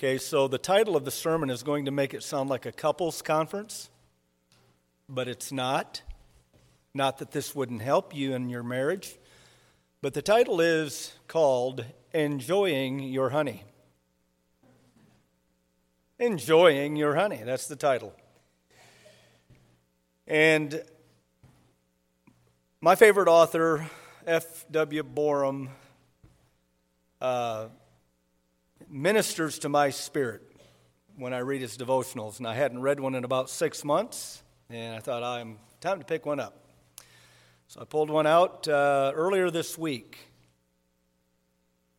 Okay, so the title of the sermon is going to make it sound like a couples conference, but it's not. Not that this wouldn't help you in your marriage, but the title is called Enjoying Your Honey. Enjoying Your Honey, that's the title. And my favorite author, F.W. Boreham, uh, ministers to my spirit when I read his devotionals. And I hadn't read one in about six months, and I thought, I'm time to pick one up. So I pulled one out uh, earlier this week.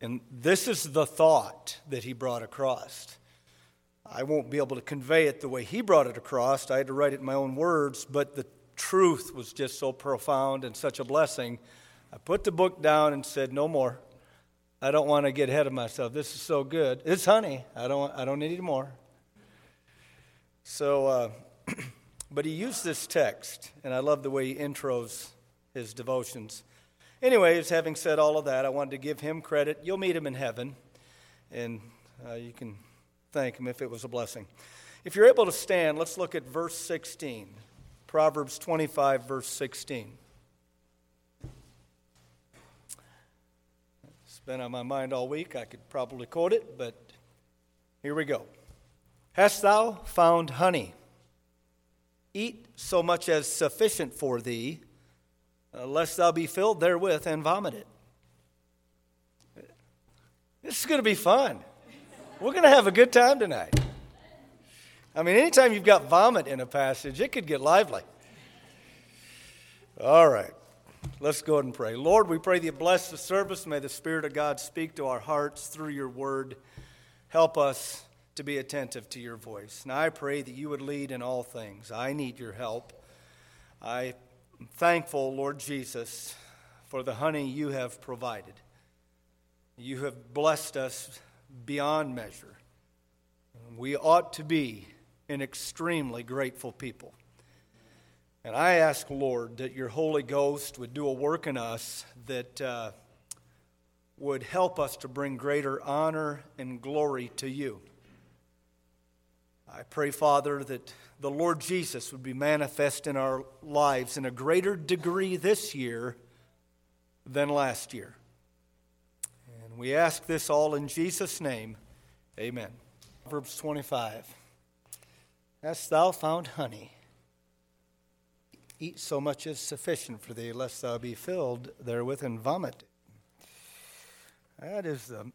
And this is the thought that he brought across. I won't be able to convey it the way he brought it across. I had to write it in my own words, but the truth was just so profound and such a blessing. I put the book down and said, No more. I don't want to get ahead of myself. This is so good. It's honey. I don't, I don't need any more. So, uh, but he used this text, and I love the way he intros his devotions. Anyways, having said all of that, I wanted to give him credit. You'll meet him in heaven, and uh, you can thank him if it was a blessing. If you're able to stand, let's look at verse 16. Proverbs 25, verse 16. Been on my mind all week. I could probably quote it, but here we go. Hast thou found honey? Eat so much as sufficient for thee, uh, lest thou be filled therewith and vomit it. This is going to be fun. We're going to have a good time tonight. I mean, anytime you've got vomit in a passage, it could get lively. All right. Let's go ahead and pray. Lord, we pray that you bless the service. May the Spirit of God speak to our hearts through your word. Help us to be attentive to your voice. And I pray that you would lead in all things. I need your help. I'm thankful, Lord Jesus, for the honey you have provided. You have blessed us beyond measure. We ought to be an extremely grateful people. And I ask, Lord, that your Holy Ghost would do a work in us that uh, would help us to bring greater honor and glory to you. I pray, Father, that the Lord Jesus would be manifest in our lives in a greater degree this year than last year. And we ask this all in Jesus' name. Amen. Proverbs 25. Hast thou found honey? Eat so much as sufficient for thee, lest thou be filled therewith and vomit. That is the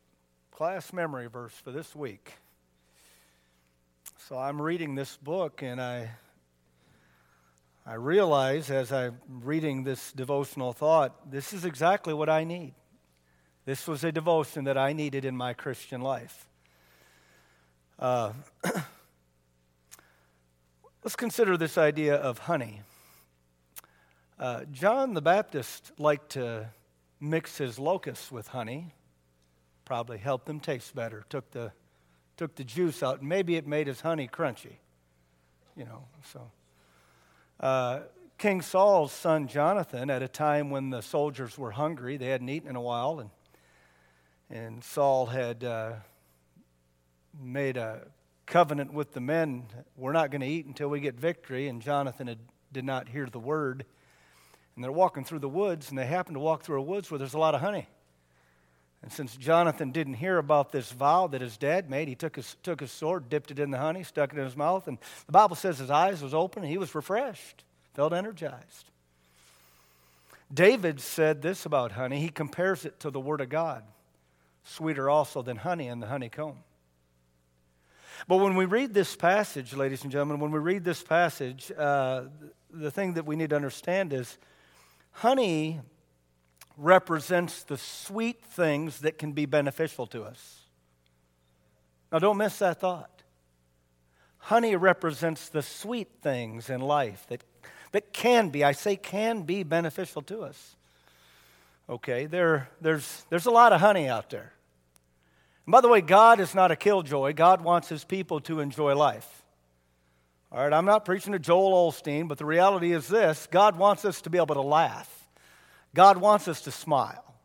class memory verse for this week. So I'm reading this book, and I, I realize as I'm reading this devotional thought, this is exactly what I need. This was a devotion that I needed in my Christian life. Uh, let's consider this idea of honey. Uh, John the Baptist liked to mix his locusts with honey. Probably helped them taste better. Took the, took the juice out, and maybe it made his honey crunchy. You know, so. Uh, King Saul's son Jonathan, at a time when the soldiers were hungry, they hadn't eaten in a while, and, and Saul had uh, made a covenant with the men we're not going to eat until we get victory, and Jonathan had, did not hear the word and they're walking through the woods, and they happen to walk through a woods where there's a lot of honey. And since Jonathan didn't hear about this vow that his dad made, he took his, took his sword, dipped it in the honey, stuck it in his mouth, and the Bible says his eyes was open and he was refreshed, felt energized. David said this about honey. He compares it to the Word of God, sweeter also than honey in the honeycomb. But when we read this passage, ladies and gentlemen, when we read this passage, uh, the thing that we need to understand is Honey represents the sweet things that can be beneficial to us. Now, don't miss that thought. Honey represents the sweet things in life that, that can be, I say can be beneficial to us. Okay, there, there's, there's a lot of honey out there. And by the way, God is not a killjoy. God wants his people to enjoy life. All right, I'm not preaching to Joel Osteen, but the reality is this God wants us to be able to laugh. God wants us to smile.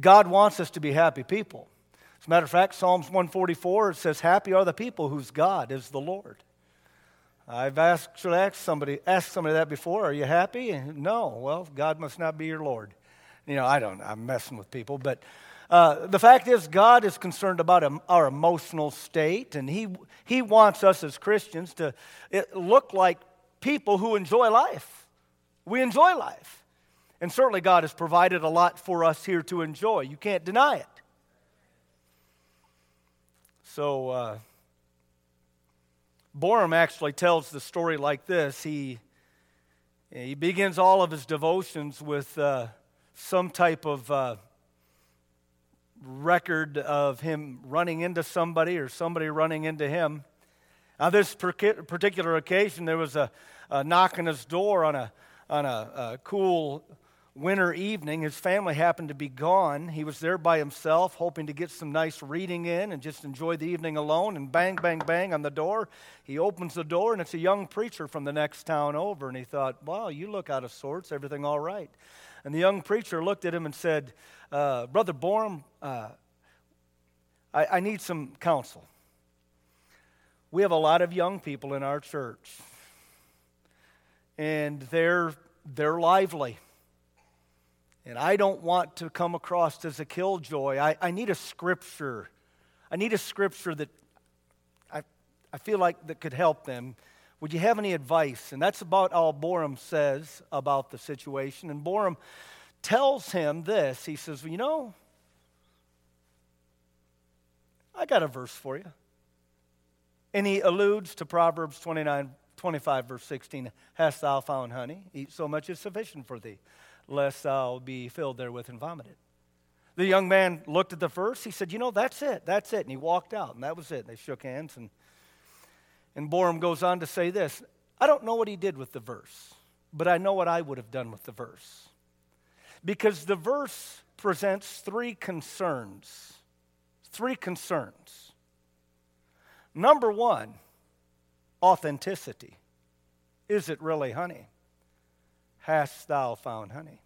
God wants us to be happy people. As a matter of fact, Psalms 144 it says, Happy are the people whose God is the Lord. I've asked, should I ask somebody, asked somebody that before. Are you happy? No. Well, God must not be your Lord. You know, I don't, I'm messing with people, but uh, the fact is, God is concerned about our emotional state, and he, he wants us as Christians to look like people who enjoy life. We enjoy life. And certainly, God has provided a lot for us here to enjoy. You can't deny it. So, uh, Boreham actually tells the story like this. He, he begins all of his devotions with uh, some type of uh, record of him running into somebody or somebody running into him. On this particular occasion, there was a, a knock on his door on a, on a, a cool winter evening. His family happened to be gone. He was there by himself, hoping to get some nice reading in and just enjoy the evening alone. And bang, bang, bang on the door. He opens the door, and it's a young preacher from the next town over. And he thought, wow, you look out of sorts. Everything all right? And the young preacher looked at him and said, uh, Brother Boreham, uh, I, I need some counsel. We have a lot of young people in our church, and they're, they're lively and I don't want to come across as a killjoy. I, I need a scripture. I need a scripture that I, I feel like that could help them. Would you have any advice? And that's about all Boreham says about the situation. And Borum tells him this. He says, well, You know, I got a verse for you. And he alludes to Proverbs 29, 25, verse 16 Hast thou found honey? Eat so much is sufficient for thee lest thou be filled therewith and vomited. The young man looked at the verse. He said, You know, that's it. That's it. And he walked out, and that was it. And they shook hands. And, and Boreham goes on to say this I don't know what he did with the verse, but I know what I would have done with the verse. Because the verse presents three concerns. Three concerns. Number one, authenticity. Is it really honey? hast thou found honey?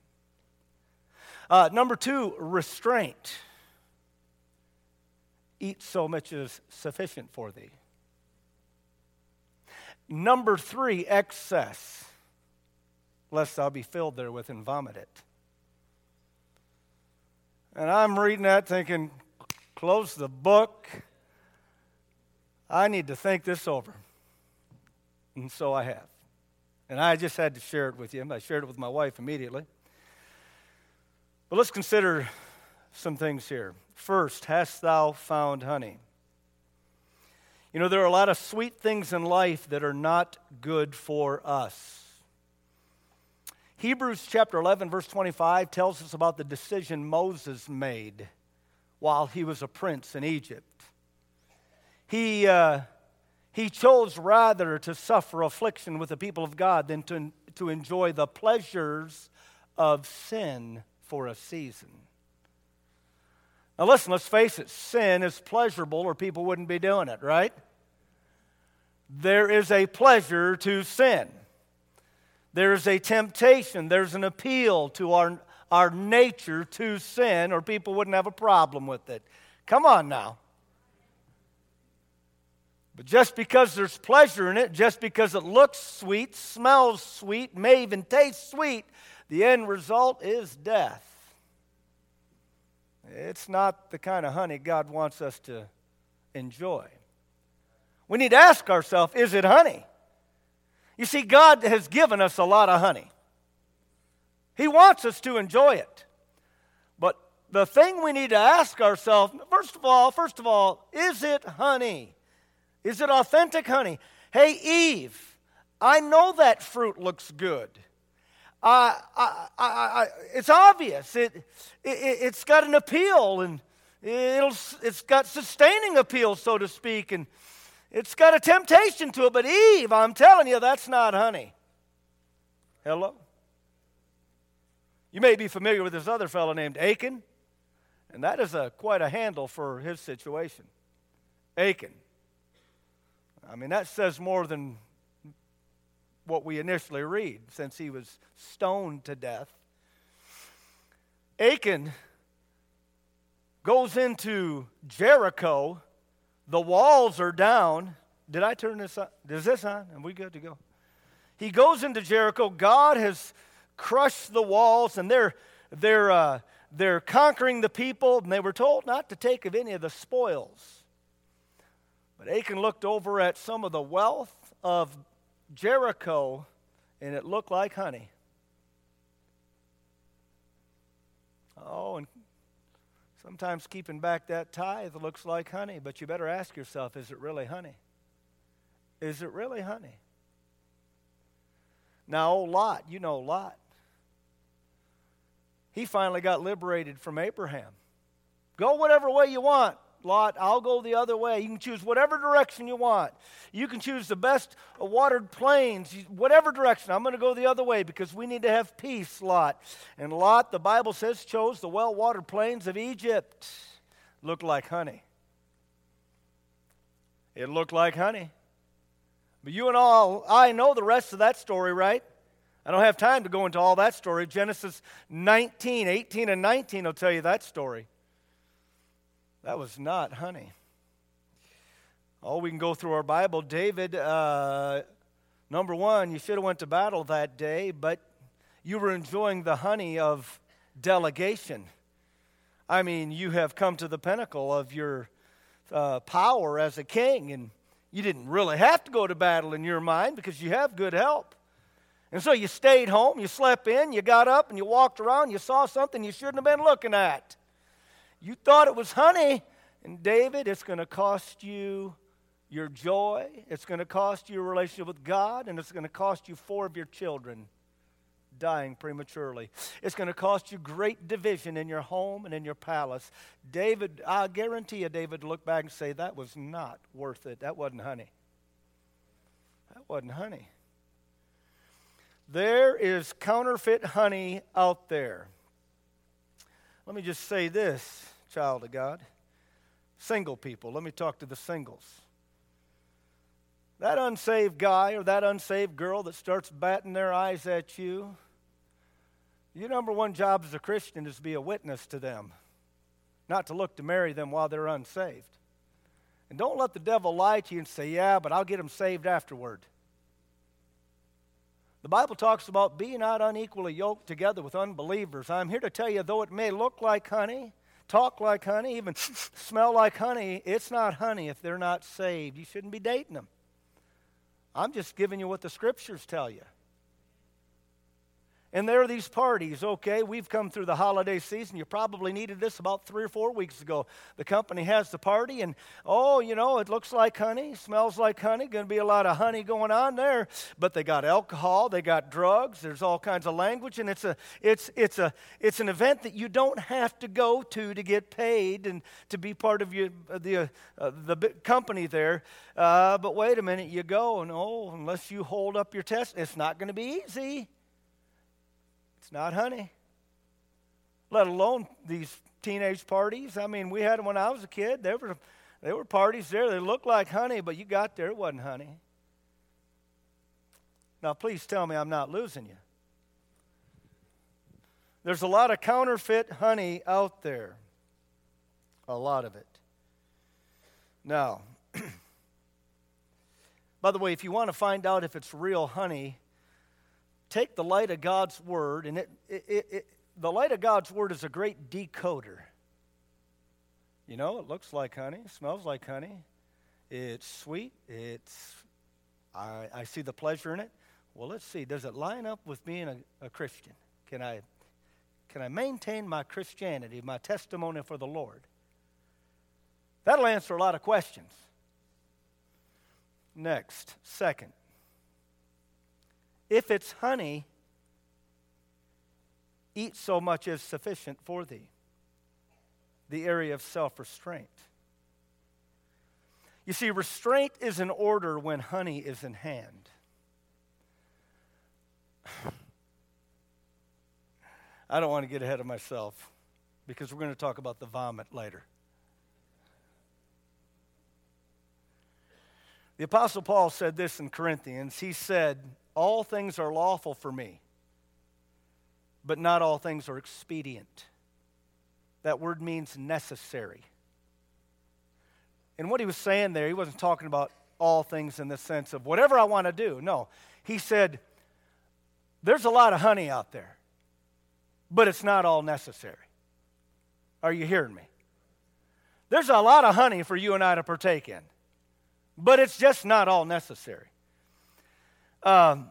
Uh, number two, restraint. Eat so much as sufficient for thee. Number three, excess, lest thou be filled therewith and vomit it. And I'm reading that thinking, close the book. I need to think this over. And so I have. And I just had to share it with you. I shared it with my wife immediately. But let's consider some things here. First, hast thou found honey? You know, there are a lot of sweet things in life that are not good for us. Hebrews chapter 11, verse 25 tells us about the decision Moses made while he was a prince in Egypt. He, uh, he chose rather to suffer affliction with the people of God than to, to enjoy the pleasures of sin for a season. Now, listen, let's face it sin is pleasurable, or people wouldn't be doing it, right? There is a pleasure to sin. There is a temptation. There's an appeal to our, our nature to sin, or people wouldn't have a problem with it. Come on now. But just because there's pleasure in it, just because it looks sweet, smells sweet, may even taste sweet, the end result is death. It's not the kind of honey God wants us to enjoy. We need to ask ourselves is it honey? You see, God has given us a lot of honey. He wants us to enjoy it. But the thing we need to ask ourselves, first of all, first of all, is it honey? Is it authentic honey? Hey, Eve, I know that fruit looks good. I, I, I, it's obvious. It, it, it's got an appeal, and it'll, it's got sustaining appeal, so to speak, and it's got a temptation to it. But Eve, I'm telling you, that's not honey. Hello? You may be familiar with this other fellow named Achan, and that is a, quite a handle for his situation. Achan. I mean, that says more than what we initially read, since he was stoned to death. Achan goes into Jericho. The walls are down. Did I turn this on? Is this on? Are we good to go? He goes into Jericho. God has crushed the walls, and they're, they're, uh, they're conquering the people, and they were told not to take of any of the spoils. But Achan looked over at some of the wealth of Jericho, and it looked like honey. Oh, and sometimes keeping back that tithe looks like honey, but you better ask yourself is it really honey? Is it really honey? Now, old Lot, you know Lot. He finally got liberated from Abraham. Go whatever way you want. Lot, I'll go the other way. You can choose whatever direction you want. You can choose the best watered plains, whatever direction. I'm going to go the other way because we need to have peace, Lot. And Lot, the Bible says, chose the well watered plains of Egypt. Looked like honey. It looked like honey. But you and all, I know the rest of that story, right? I don't have time to go into all that story. Genesis 19, 18, and 19 will tell you that story. That was not honey. Oh, we can go through our Bible. David, uh, number one, you should have went to battle that day, but you were enjoying the honey of delegation. I mean, you have come to the pinnacle of your uh, power as a king, and you didn't really have to go to battle in your mind because you have good help. And so you stayed home, you slept in, you got up, and you walked around, you saw something you shouldn't have been looking at. You thought it was honey. And David, it's going to cost you your joy. It's going to cost you a relationship with God. And it's going to cost you four of your children dying prematurely. It's going to cost you great division in your home and in your palace. David, I guarantee you, David, look back and say, that was not worth it. That wasn't honey. That wasn't honey. There is counterfeit honey out there. Let me just say this child of God. Single people, let me talk to the singles. That unsaved guy or that unsaved girl that starts batting their eyes at you, your number one job as a Christian is to be a witness to them, not to look to marry them while they're unsaved. And don't let the devil lie to you and say, Yeah, but I'll get them saved afterward. The Bible talks about being not unequally yoked together with unbelievers. I'm here to tell you, though it may look like honey, talk like honey, even smell like honey, it's not honey if they're not saved. You shouldn't be dating them. I'm just giving you what the scriptures tell you. And there are these parties, okay? We've come through the holiday season. You probably needed this about three or four weeks ago. The company has the party, and oh, you know, it looks like honey, smells like honey. To be a lot of honey going on there. But they got alcohol, they got drugs. There's all kinds of language, and it's a, it's, it's a, it's an event that you don't have to go to to get paid and to be part of your, the, uh, the company there. Uh, but wait a minute, you go, and oh, unless you hold up your test, it's not to be easy. Not honey. Let alone these teenage parties. I mean, we had them when I was a kid. There were, there were parties there. They looked like honey, but you got there, it wasn't honey. Now, please tell me I'm not losing you. There's a lot of counterfeit honey out there. A lot of it. Now, by the way, if you want to find out if it's real honey, take the light of God's Word, and it, it, it, the light of God's Word is a great decoder. You know, it looks like honey, smells like honey, it's sweet, it's, I, I see the pleasure in it. Well, let's see, does it line up with being a, a Christian? Can I, can I maintain my Christianity, my testimony for the Lord? That'll answer a lot of questions. Next, second, if it's honey, eat so much as sufficient for thee. The area of self restraint. You see, restraint is in order when honey is in hand. I don't want to get ahead of myself because we're going to talk about the vomit later. The Apostle Paul said this in Corinthians. He said, all things are lawful for me, but not all things are expedient. That word means necessary. And what he was saying there, he wasn't talking about all things in the sense of whatever I want to do. No. He said, there's a lot of honey out there, but it's not all necessary. Are you hearing me? There's a lot of honey for you and I to partake in, but it's just not all necessary. Um,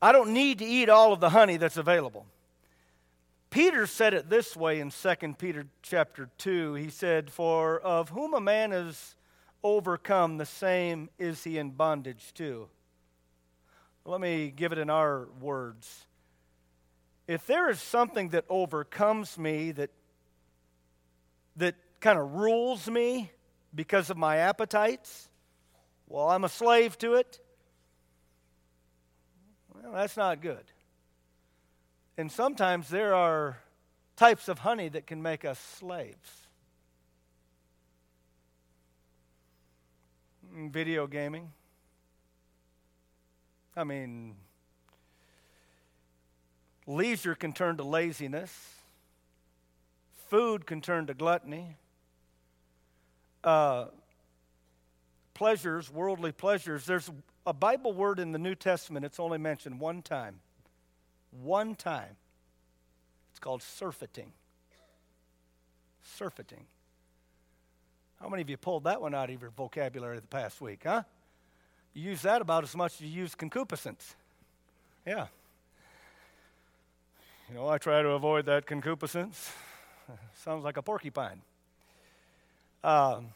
I don't need to eat all of the honey that's available. Peter said it this way in 2 Peter chapter 2. He said, For of whom a man is overcome, the same is he in bondage too. Let me give it in our words. If there is something that overcomes me, that, that kind of rules me because of my appetites, well, I'm a slave to it. Well, that's not good. And sometimes there are types of honey that can make us slaves. Video gaming. I mean, leisure can turn to laziness, food can turn to gluttony. Uh, pleasures, worldly pleasures. There's a Bible word in the New Testament, it's only mentioned one time. One time. It's called surfeiting. Surfeiting. How many of you pulled that one out of your vocabulary the past week, huh? You use that about as much as you use concupiscence. Yeah. You know, I try to avoid that concupiscence. Sounds like a porcupine. Um,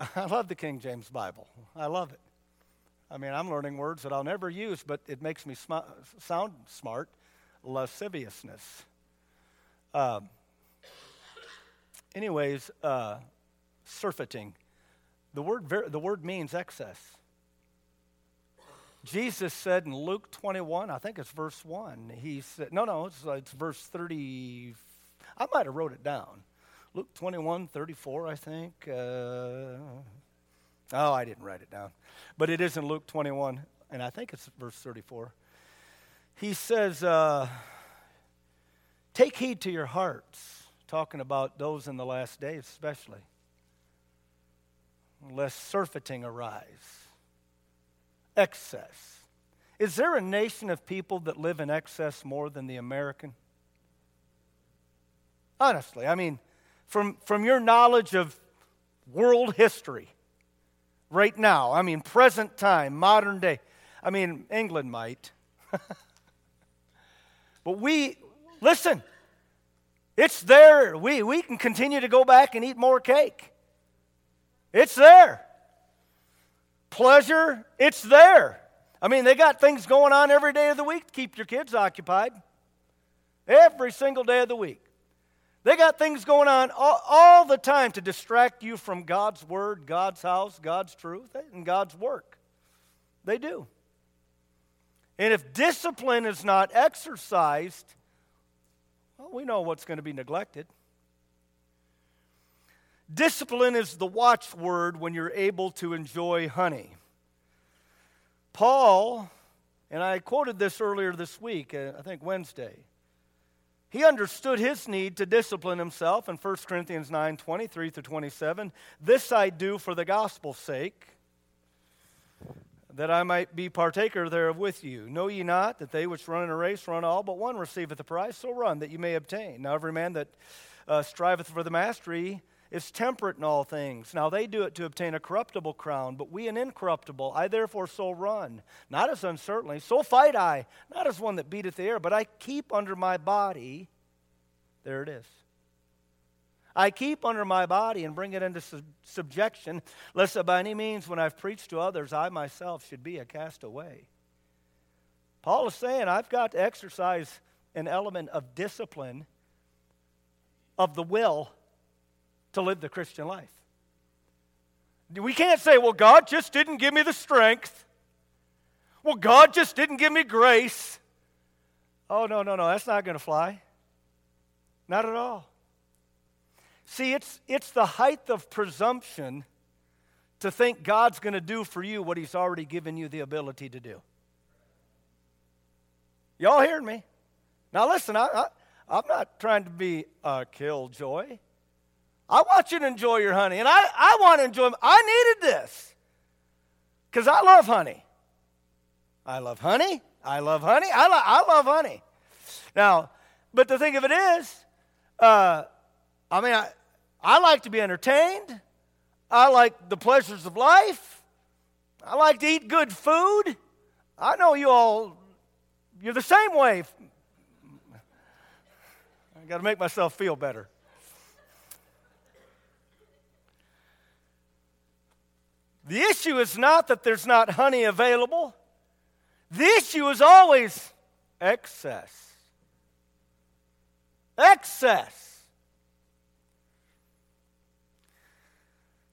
I love the King James Bible. I love it. I mean, I'm learning words that I'll never use, but it makes me sm- sound smart. Lasciviousness. Um, anyways, uh, surfeiting. The word, ver- the word means excess. Jesus said in Luke 21, I think it's verse 1, he said, no, no, it's, it's verse 30. I might have wrote it down. Luke 21, 34, I think. Uh, Oh, I didn't write it down. But it is in Luke 21, and I think it's verse 34. He says, uh, Take heed to your hearts, talking about those in the last days, especially, lest surfeiting arise, excess. Is there a nation of people that live in excess more than the American? Honestly, I mean, from, from your knowledge of world history, right now. I mean, present time, modern day. I mean, England might. but we, listen, it's there. We, we can continue to go back and eat more cake. It's there. Pleasure, it's there. I mean, they got things going on every day of the week to keep your kids occupied. Every single day of the week. They got things going on all, all, the time to distract you from God's word, God's house, God's truth, and God's work. They do. And if discipline is not exercised, well, we know what's going to be neglected. Discipline is the watchword when you're able to enjoy honey. Paul, and I quoted this earlier this week, uh, I think Wednesday. He understood his need to discipline himself in 1 Corinthians 9 23 through 27. This I do for the gospel's sake, that I might be partaker thereof with you. Know ye not that they which run in a race run all, but one receiveth the prize? So run that you may obtain. Now, every man that uh, striveth for the mastery is temperate in all things. Now they do it to obtain a corruptible crown, but we an incorruptible. I therefore so run, not as uncertainly, so fight I, not as one that beateth the air, but I keep under my body. There it is. I keep under my body and bring it into sub- subjection, lest by any means, when I've preached to others, I myself should be a castaway. Paul is saying, I've got to exercise an element of discipline of the will to live the Christian life. We can't say, well, God just didn't give me the strength. Well, God just didn't give me grace. Oh, no, no, no, that's not going to fly. Not at all. See, it's, it's the height of presumption to think God's going to do for you what He's already given you the ability to do. Y'all hearing me? Now, listen, I, I, I'm not trying to be a killjoy. I want you to enjoy your honey, and I, I want to enjoy. I needed this because I love honey. I love honey. I love honey. I, lo- I love honey. Now, but the thing of it is, uh, I mean, I, I like to be entertained. I like the pleasures of life. I like to eat good food. I know you all, you're the same way. I got to make myself feel better. The issue is not that there's not honey available. The issue is always excess. Excess.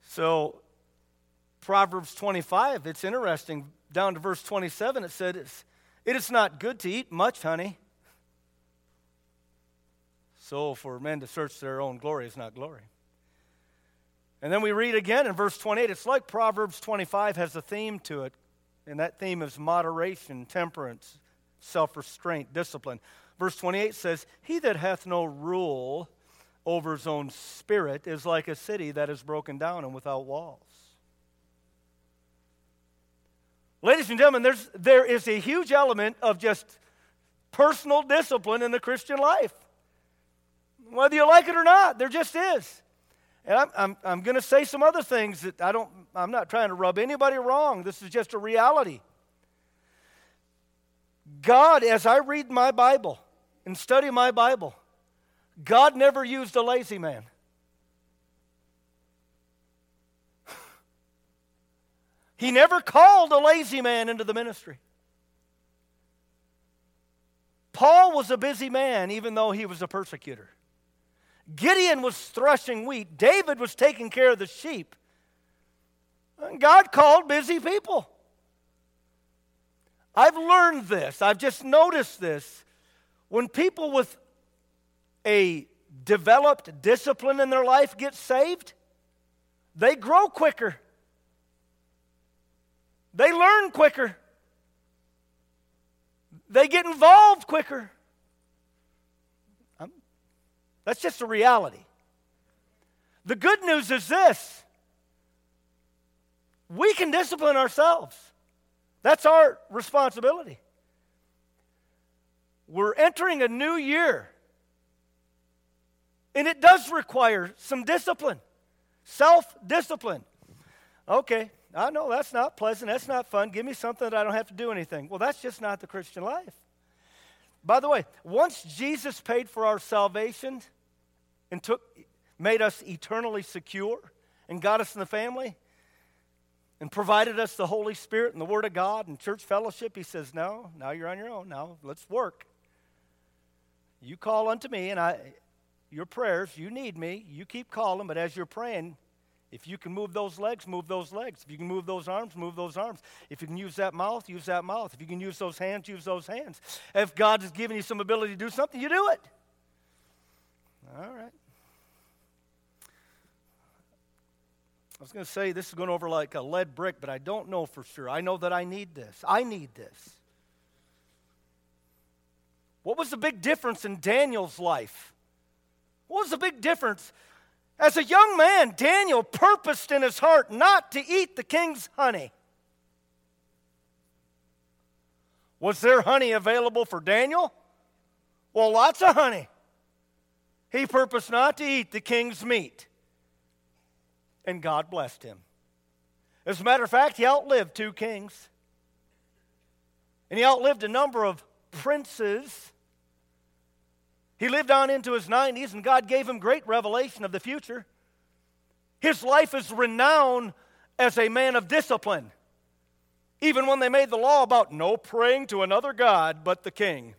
So, Proverbs 25, it's interesting. Down to verse 27, it said, It is not good to eat much honey. So, for men to search their own glory is not glory. And then we read again in verse 28. It's like Proverbs 25 has a theme to it, and that theme is moderation, temperance, self restraint, discipline. Verse 28 says, He that hath no rule over his own spirit is like a city that is broken down and without walls. Ladies and gentlemen, there's, there is a huge element of just personal discipline in the Christian life. Whether you like it or not, there just is. And I'm, I'm, I'm going to say some other things that I don't, I'm not trying to rub anybody wrong. This is just a reality. God, as I read my Bible and study my Bible, God never used a lazy man. He never called a lazy man into the ministry. Paul was a busy man, even though he was a persecutor. Gideon was threshing wheat, David was taking care of the sheep. And God called busy people. I've learned this, I've just noticed this. When people with a developed discipline in their life get saved, they grow quicker. They learn quicker. They get involved quicker. That's just a reality. The good news is this we can discipline ourselves, that's our responsibility. We're entering a new year, and it does require some discipline, self discipline. Okay, I know that's not pleasant, that's not fun. Give me something that I don't have to do anything. Well, that's just not the Christian life. By the way, once Jesus paid for our salvation and took, made us eternally secure and got us in the family and provided us the Holy Spirit and the Word of God and church fellowship, he says, No, now you're on your own. Now let's work. You call unto me, and I, your prayers, you need me. You keep calling, but as you're praying, if you can move those legs, move those legs. If you can move those arms, move those arms. If you can use that mouth, use that mouth. If you can use those hands, use those hands. If God has given you some ability to do something, you do it. All right. I was going to say this is going over like a lead brick, but I don't know for sure. I know that I need this. I need this. What was the big difference in Daniel's life? What was the big difference as a young man, Daniel purposed in his heart not to eat the king's honey. Was there honey available for Daniel? Well, lots of honey. He purposed not to eat the king's meat. And God blessed him. As a matter of fact, he outlived two kings. And he outlived a number of princes he lived on into his 90s, and God gave him great revelation of the future. His life is renowned as a man of discipline. Even when they made the law about no praying to another God but the king.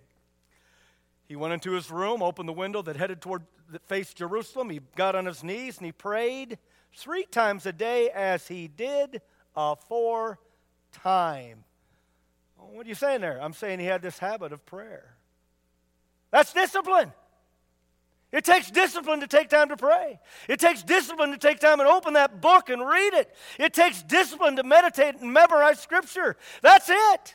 He went into his room, opened the window that headed toward that faced Jerusalem. He got on his knees and he prayed three times a day as he did uh, aforetime. What are you saying there? I'm saying he had this habit of prayer. That's discipline. It takes discipline to take time to pray. It takes discipline to take time and open that book and read it. It takes discipline to meditate and memorize Scripture. That's it.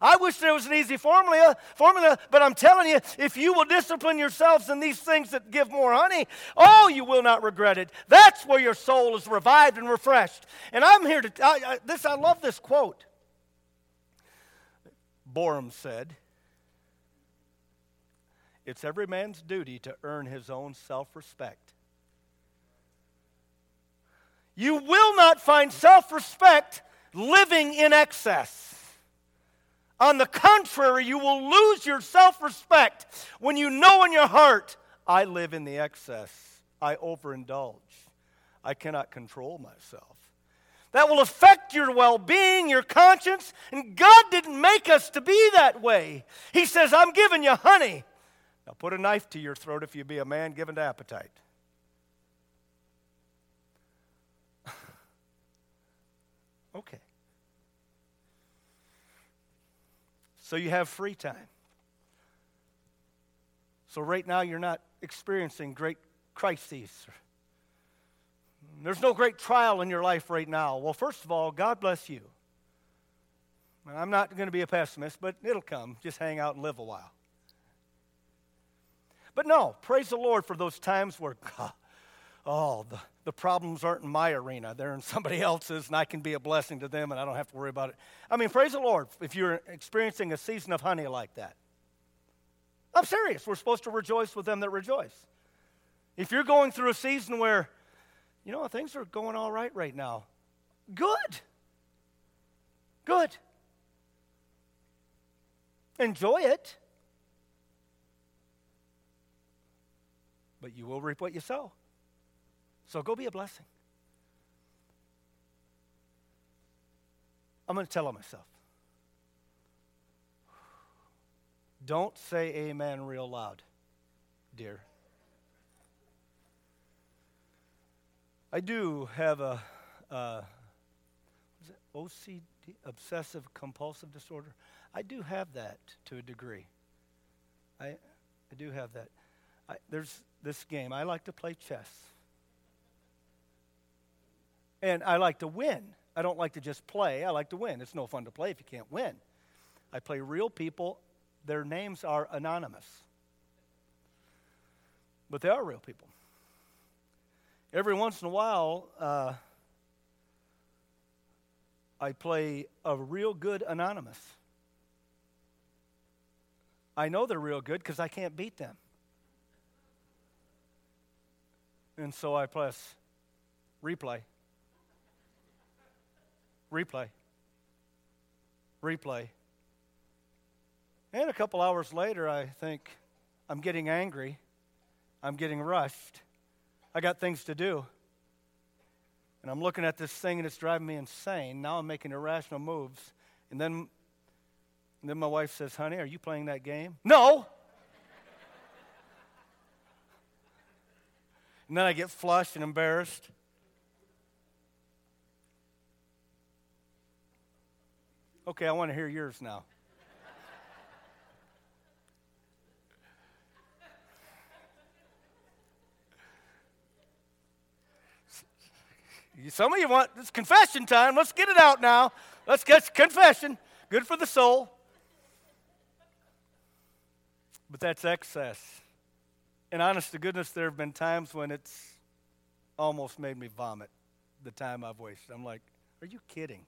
I wish there was an easy formula, formula, but I'm telling you, if you will discipline yourselves in these things that give more honey, oh, you will not regret it. That's where your soul is revived and refreshed. And I'm here to, I, I, this, I love this quote. Boreham said, It's every man's duty to earn his own self respect. You will not find self respect living in excess. On the contrary, you will lose your self respect when you know in your heart, I live in the excess. I overindulge. I cannot control myself. That will affect your well being, your conscience, and God didn't make us to be that way. He says, I'm giving you honey. Now put a knife to your throat if you be a man given to appetite. okay. So you have free time. So right now you're not experiencing great crises. There's no great trial in your life right now. Well, first of all, God bless you. I'm not going to be a pessimist, but it'll come. Just hang out and live a while. But no, praise the Lord for those times where, God, oh, the, the problems aren't in my arena. They're in somebody else's, and I can be a blessing to them, and I don't have to worry about it. I mean, praise the Lord if you're experiencing a season of honey like that. I'm serious. We're supposed to rejoice with them that rejoice. If you're going through a season where, you know, things are going all right right now, good. Good. Enjoy it. But you will reap what you sow. So go be a blessing. I'm going to tell on myself. Don't say amen real loud, dear. I do have a, uh, OCD, obsessive compulsive disorder. I do have that to a degree. I, I do have that. I, there's this game. I like to play chess. And I like to win. I don't like to just play. I like to win. It's no fun to play if you can't win. I play real people. Their names are anonymous. But they are real people. Every once in a while, uh, I play a real good anonymous. I know they're real good because I can't beat them. And so I press replay replay, replay. And a couple hours later, I think, I'm getting angry. I'm getting rushed. I got things to do. And I'm looking at this thing and it's driving me insane. Now I'm making irrational moves. And then, and then my wife says, Honey, are you playing that game? No! And then I get flushed and embarrassed. Okay, I want to hear yours now. Some of you want it's confession time. Let's get it out now. Let's get confession. Good for the soul. But that's excess. And honest to goodness, there have been times when it's almost made me vomit the time I've wasted. I'm like, are you kidding?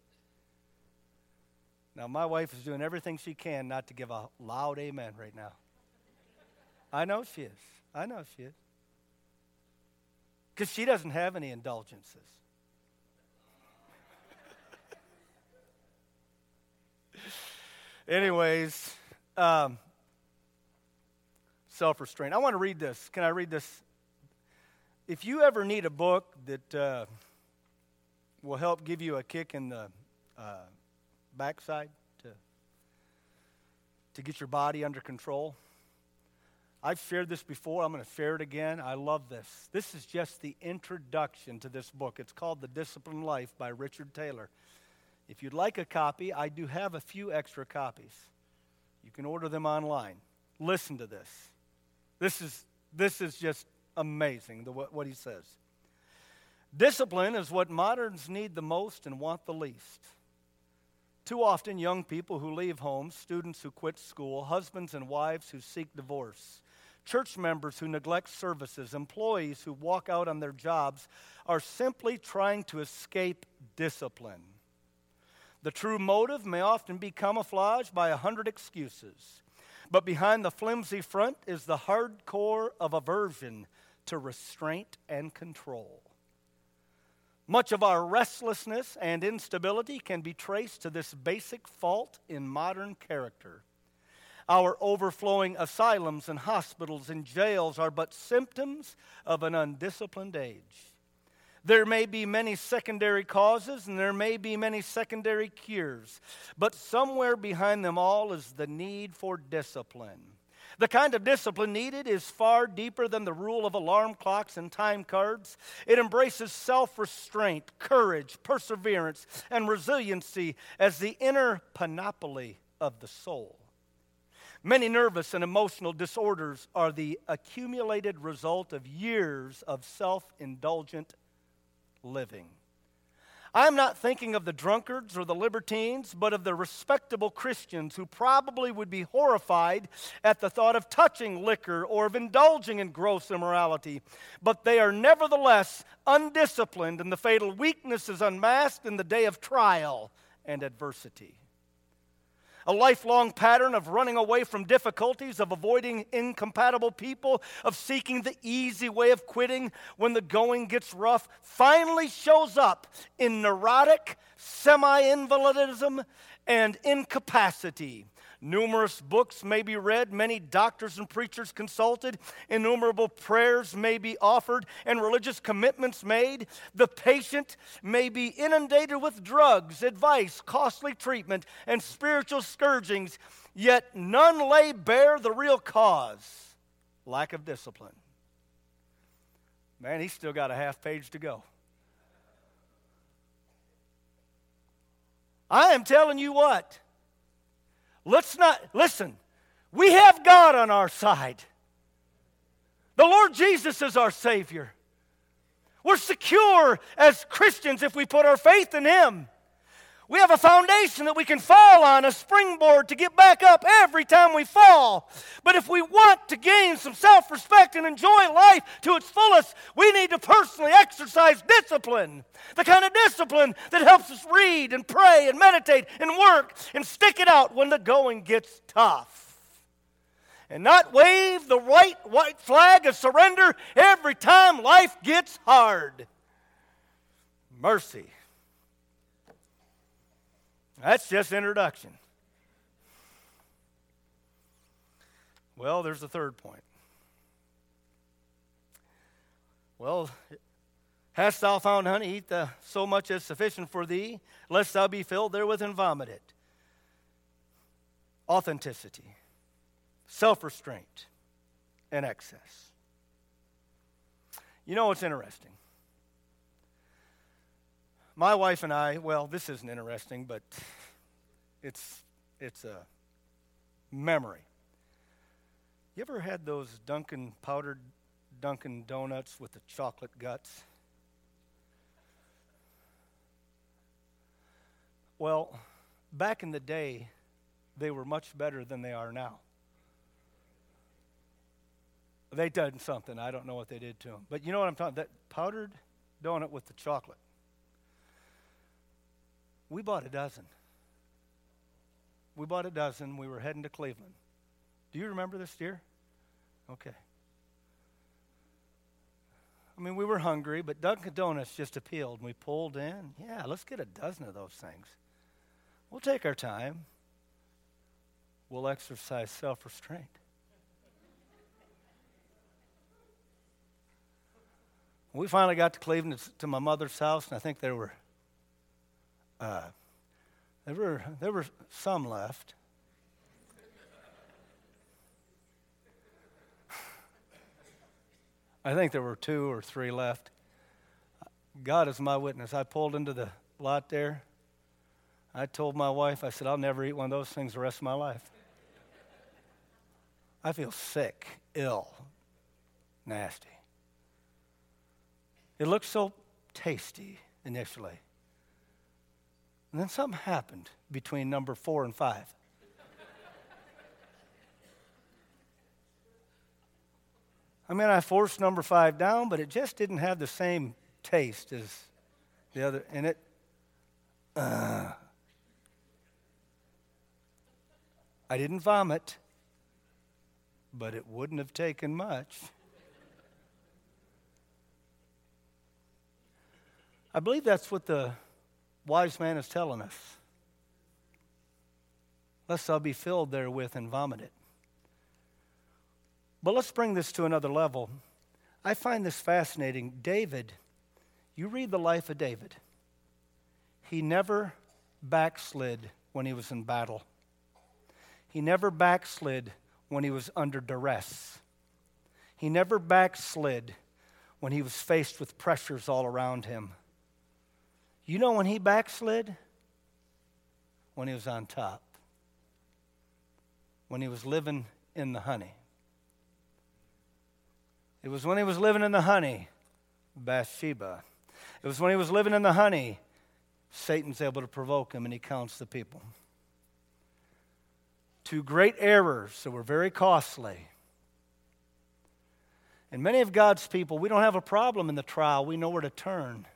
Now, my wife is doing everything she can not to give a loud amen right now. I know she is. I know she is. Because she doesn't have any indulgences. Anyways, um, self restraint. I want to read this. Can I read this? If you ever need a book that uh, will help give you a kick in the uh, backside to, to get your body under control. I've shared this before. I'm going to share it again. I love this. This is just the introduction to this book. It's called The Disciplined Life by Richard Taylor. If you'd like a copy, I do have a few extra copies. You can order them online. Listen to this. This is, this is just amazing, the, what, what he says. Discipline is what moderns need the most and want the least. Too often, young people who leave home, students who quit school, husbands and wives who seek divorce, church members who neglect services, employees who walk out on their jobs are simply trying to escape discipline. The true motive may often be camouflaged by a hundred excuses, but behind the flimsy front is the hard core of aversion to restraint and control. Much of our restlessness and instability can be traced to this basic fault in modern character. Our overflowing asylums and hospitals and jails are but symptoms of an undisciplined age. There may be many secondary causes and there may be many secondary cures, but somewhere behind them all is the need for discipline. The kind of discipline needed is far deeper than the rule of alarm clocks and time cards. It embraces self restraint, courage, perseverance, and resiliency as the inner panoply of the soul. Many nervous and emotional disorders are the accumulated result of years of self indulgent living. I'm not thinking of the drunkards or the libertines, but of the respectable Christians who probably would be horrified at the thought of touching liquor or of indulging in gross immorality. But they are nevertheless undisciplined, and the fatal weakness is unmasked in the day of trial and adversity a lifelong pattern of running away from difficulties, of avoiding incompatible people, of seeking the easy way of quitting when the going gets rough, finally shows up in neurotic semi invalidism and incapacity. Numerous books may be read, many doctors and preachers consulted, innumerable prayers may be offered, and religious commitments made. The patient may be inundated with drugs, advice, costly treatment, and spiritual scourgings, yet none lay bare the real cause lack of discipline. Man, he's still got a half page to go. I am telling you what Let's not, listen, we have God on our side. The Lord Jesus is our Savior. We're secure as Christians if we put our faith in Him. We have a foundation that we can fall on, a springboard to get back up every time we fall. But if we want to gain some self respect and enjoy life to its fullest, we need to personally exercise discipline. The kind of discipline that helps us read and pray and meditate and work and stick it out when the going gets tough. And not wave the white, white flag of surrender every time life gets hard. Mercy. That's just introduction. Well, there's a third point. Well, hast thou found honey, eat the, so much as sufficient for thee, lest thou be filled therewith and vomit it. Authenticity, self restraint, and excess. You know what's interesting? My wife and I, well, this isn't interesting, but it's, it's a memory. You ever had those Dunkin' powdered Dunkin' Donuts with the chocolate guts? Well, back in the day, they were much better than they are now. They did something. I don't know what they did to them. But you know what I'm talking That powdered donut with the chocolate. We bought a dozen. We bought a dozen. We were heading to Cleveland. Do you remember this dear? Okay. I mean, we were hungry, but Dunkin' Donuts just appealed. And we pulled in. Yeah, let's get a dozen of those things. We'll take our time. We'll exercise self restraint. We finally got to Cleveland to my mother's house, and I think there were uh, there, were, there were some left. I think there were two or three left. God is my witness. I pulled into the lot there. I told my wife, I said, I'll never eat one of those things the rest of my life. I feel sick, ill, nasty. It looked so tasty initially. And then something happened between number four and five. I mean, I forced number five down, but it just didn't have the same taste as the other. And it, uh, I didn't vomit, but it wouldn't have taken much. I believe that's what the wise man is telling us. Lest I'll be filled therewith and vomit it. But let's bring this to another level. I find this fascinating. David, you read the life of David, he never backslid when he was in battle, he never backslid when he was under duress, he never backslid when he was faced with pressures all around him. You know when he backslid? When he was on top, when he was living in the honey. It was when he was living in the honey, Bathsheba. It was when he was living in the honey, Satan's able to provoke him and he counts the people. Two great errors that were very costly. And many of God's people, we don't have a problem in the trial. We know where to turn.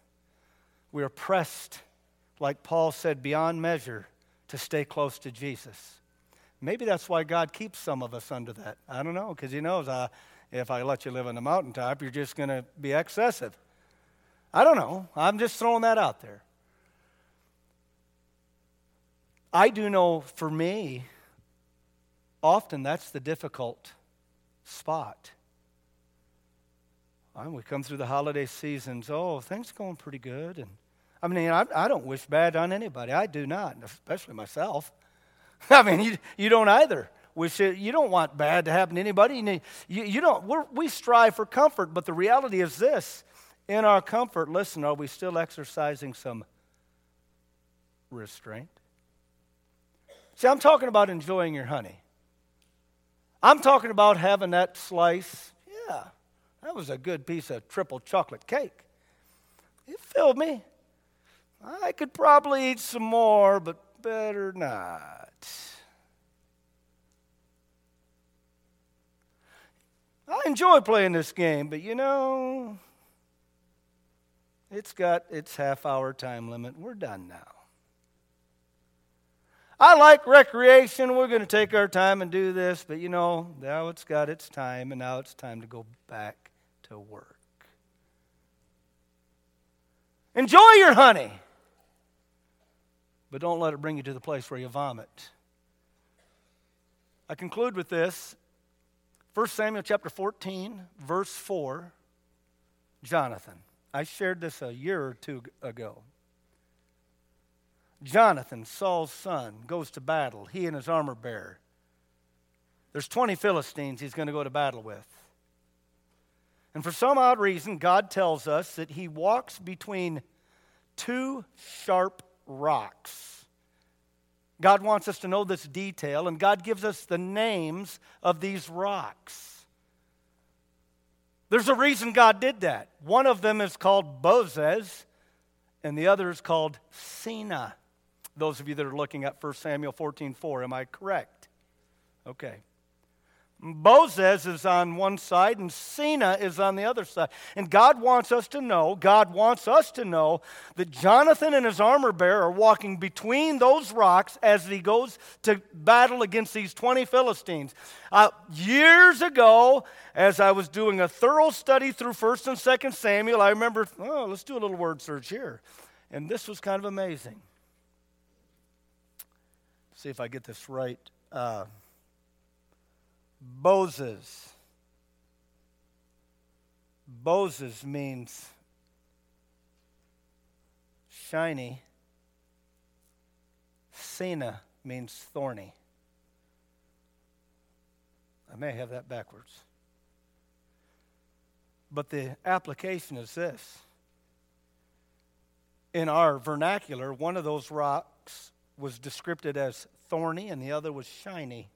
We are pressed, like Paul said, beyond measure to stay close to Jesus. Maybe that's why God keeps some of us under that. I don't know, because He knows if I let you live on the mountaintop, you're just going to be excessive. I don't know. I'm just throwing that out there. I do know for me, often that's the difficult spot. We come through the holiday seasons. Oh, things going pretty good, and I mean, I, I don't wish bad on anybody. I do not, especially myself. I mean, you, you don't either. Wish it, you don't want bad to happen to anybody. You, you don't. we strive for comfort, but the reality is this: in our comfort, listen, are we still exercising some restraint? See, I'm talking about enjoying your honey. I'm talking about having that slice. Yeah, that was a good piece of triple chocolate cake. It filled me. I could probably eat some more, but better not. I enjoy playing this game, but you know, it's got its half hour time limit. We're done now. I like recreation. We're going to take our time and do this, but you know, now it's got its time, and now it's time to go back to work. Enjoy your honey but don't let it bring you to the place where you vomit. I conclude with this 1 Samuel chapter 14, verse 4, Jonathan. I shared this a year or two ago. Jonathan, Saul's son, goes to battle, he and his armor bearer. There's 20 Philistines he's going to go to battle with. And for some odd reason, God tells us that he walks between two sharp rocks. God wants us to know this detail, and God gives us the names of these rocks. There's a reason God did that. One of them is called Bozez, and the other is called Seneh. Those of you that are looking at 1 Samuel 14 4, am I correct? Okay. Bozez is on one side and Seneh is on the other side. And God wants us to know, God wants us to know that Jonathan and his armor bearer are walking between those rocks as he goes to battle against these 20 Philistines. Uh, years ago, as I was doing a thorough study through 1st and 2nd Samuel, I remember, oh, let's do a little word search here. And this was kind of amazing. See if I get this right. Uh, Bozez. Bozez means shiny. Seneh means thorny. I may have that backwards. But the application is this. In our vernacular, one of those rocks was described as thorny and the other was shiny.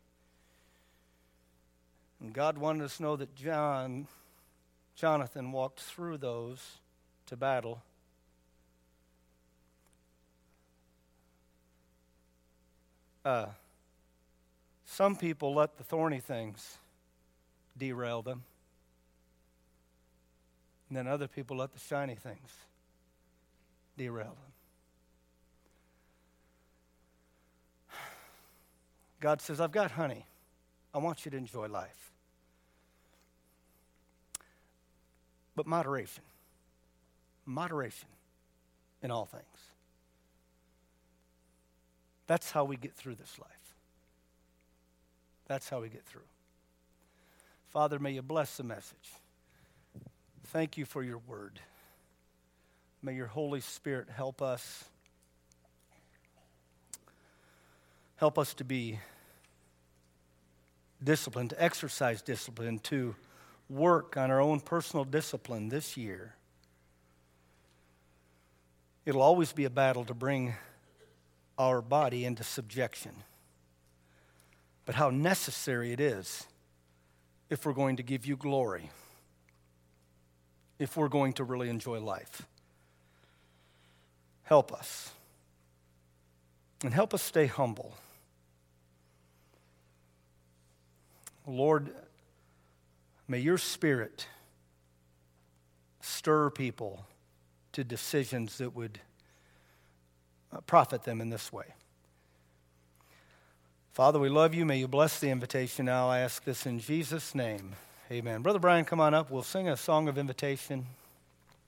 And God wanted us to know that John, Jonathan walked through those to battle. Uh, some people let the thorny things derail them. And then other people let the shiny things derail them. God says, I've got honey. I want you to enjoy life. But moderation. Moderation in all things. That's how we get through this life. That's how we get through. Father, may you bless the message. Thank you for your word. May your Holy Spirit help us. Help us to be disciplined, to exercise discipline, to work on our own personal discipline this year. It'll always be a battle to bring our body into subjection. But how necessary it is if we're going to give you glory, if we're going to really enjoy life. Help us. And help us stay humble. Lord, may your spirit stir people to decisions that would uh, profit them in this way. Father, we love you. May you bless the invitation now. I ask this in Jesus' name. Amen. Brother Brian, come on up. We'll sing a song of invitation.